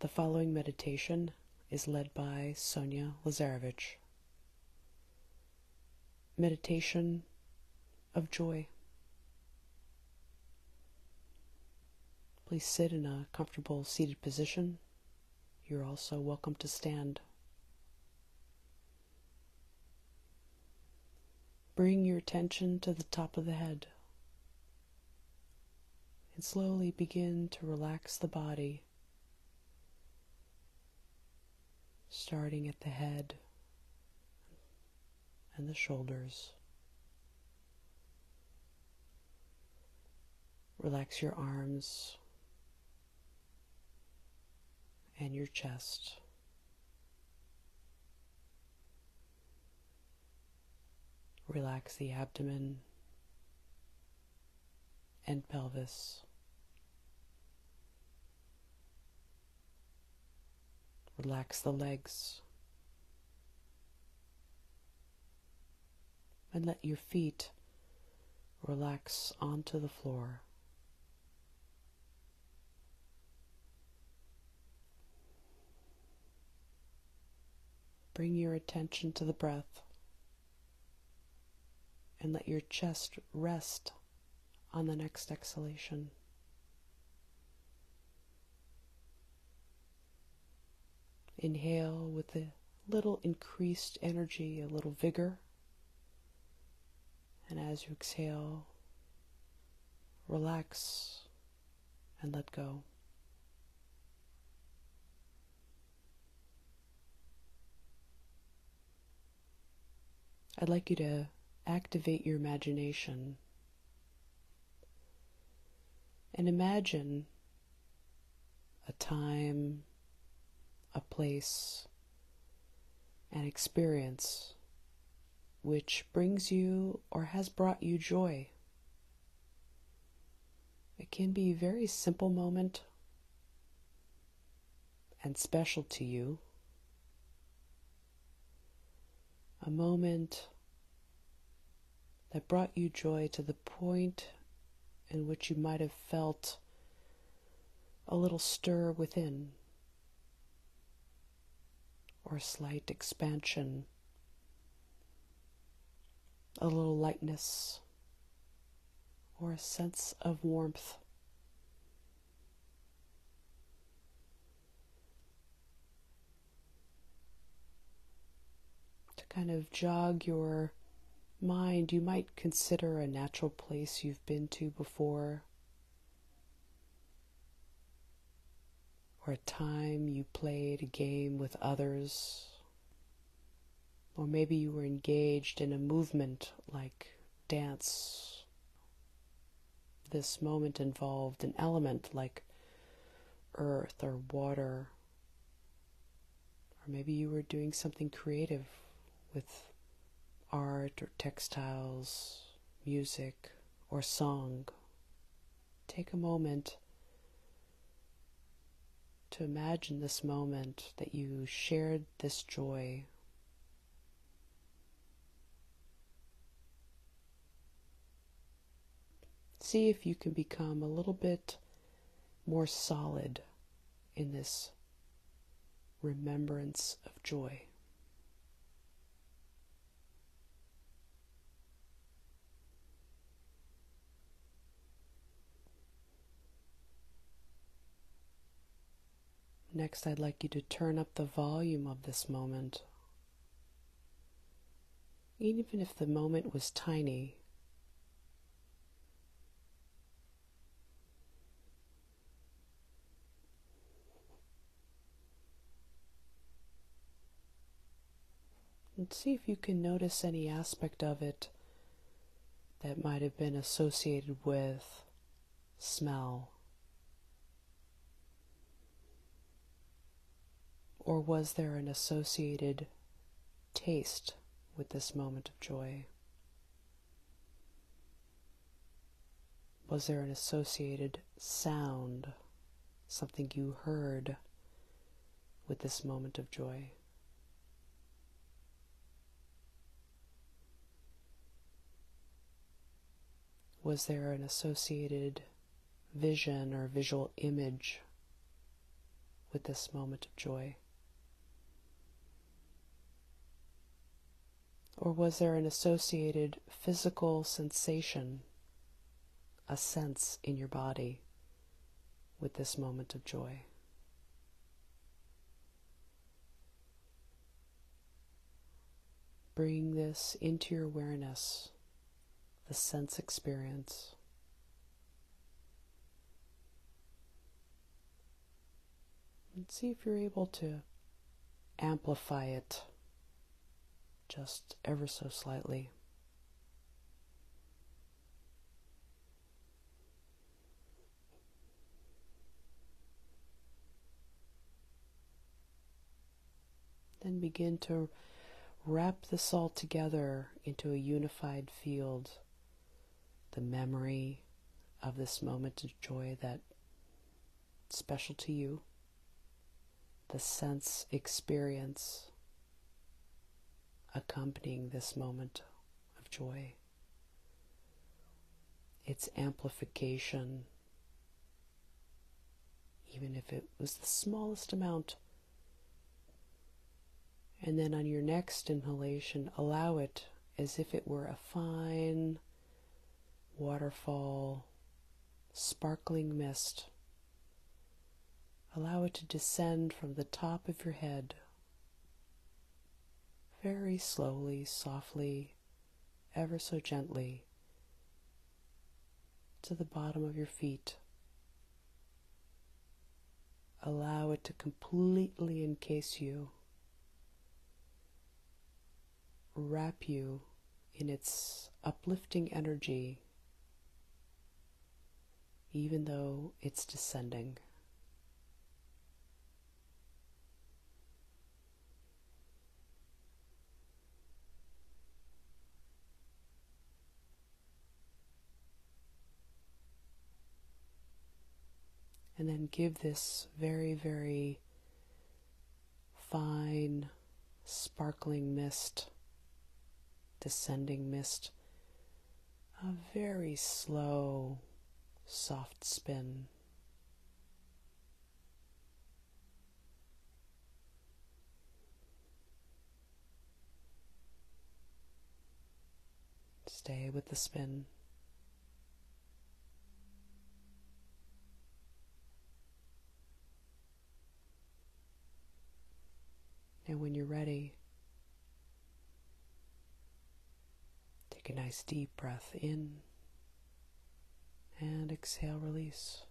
The following meditation is led by Sonia Lazarevich. Meditation of joy. Please sit in a comfortable seated position. You're also welcome to stand. Bring your attention to the top of the head and slowly begin to relax the body, starting at the head and the shoulders. Relax your arms and your chest. Relax the abdomen and pelvis. Relax the legs. And let your feet relax onto the floor. Bring your attention to the breath and let your chest rest on the next exhalation. Inhale with a little increased energy, a little vigor. And as you exhale, relax and let go. I'd like you to activate your imagination and imagine a time, a place, an experience which brings you or has brought you joy. It can be a very simple moment and special to you a moment that brought you joy to the point in which you might have felt a little stir within, or slight expansion, a little lightness, or a sense of warmth. To kind of jog your mind, you might consider a natural place you've been to before, or a time you played a game with others, or maybe you were engaged in a movement like dance. This moment involved an element like earth or water, or maybe you were doing something creative with art or textiles, music or song. Take a moment to imagine this moment that you shared this joy. See if you can become a little bit more solid in this remembrance of joy. Next, I'd like you to turn up the volume of this moment. Even if the moment was tiny, and see if you can notice any aspect of it that might have been associated with smell. Or was there an associated taste with this moment of joy? Was there an associated sound, something you heard with this moment of joy? Was there an associated vision or visual image with this moment of joy? Or was there an associated physical sensation, a sense in your body with this moment of joy? Bring this into your awareness, the sense experience. And see if you're able to amplify it just ever so slightly. Then begin to wrap this all together into a unified field. The memory of this moment of joy that special to you, the sense experience accompanying this moment of joy, its amplification, even if it was the smallest amount and then on your next inhalation, allow it as if it were a fine waterfall, sparkling mist. Allow it to descend from the top of your head very slowly, softly, ever so gently to the bottom of your feet. Allow it to completely encase you wrap you in its uplifting energy, even though it's descending. And then give this very, very fine, sparkling mist descending mist, a very slow, soft spin. Stay with the spin. And when you're ready, Take a nice deep breath in and exhale, release.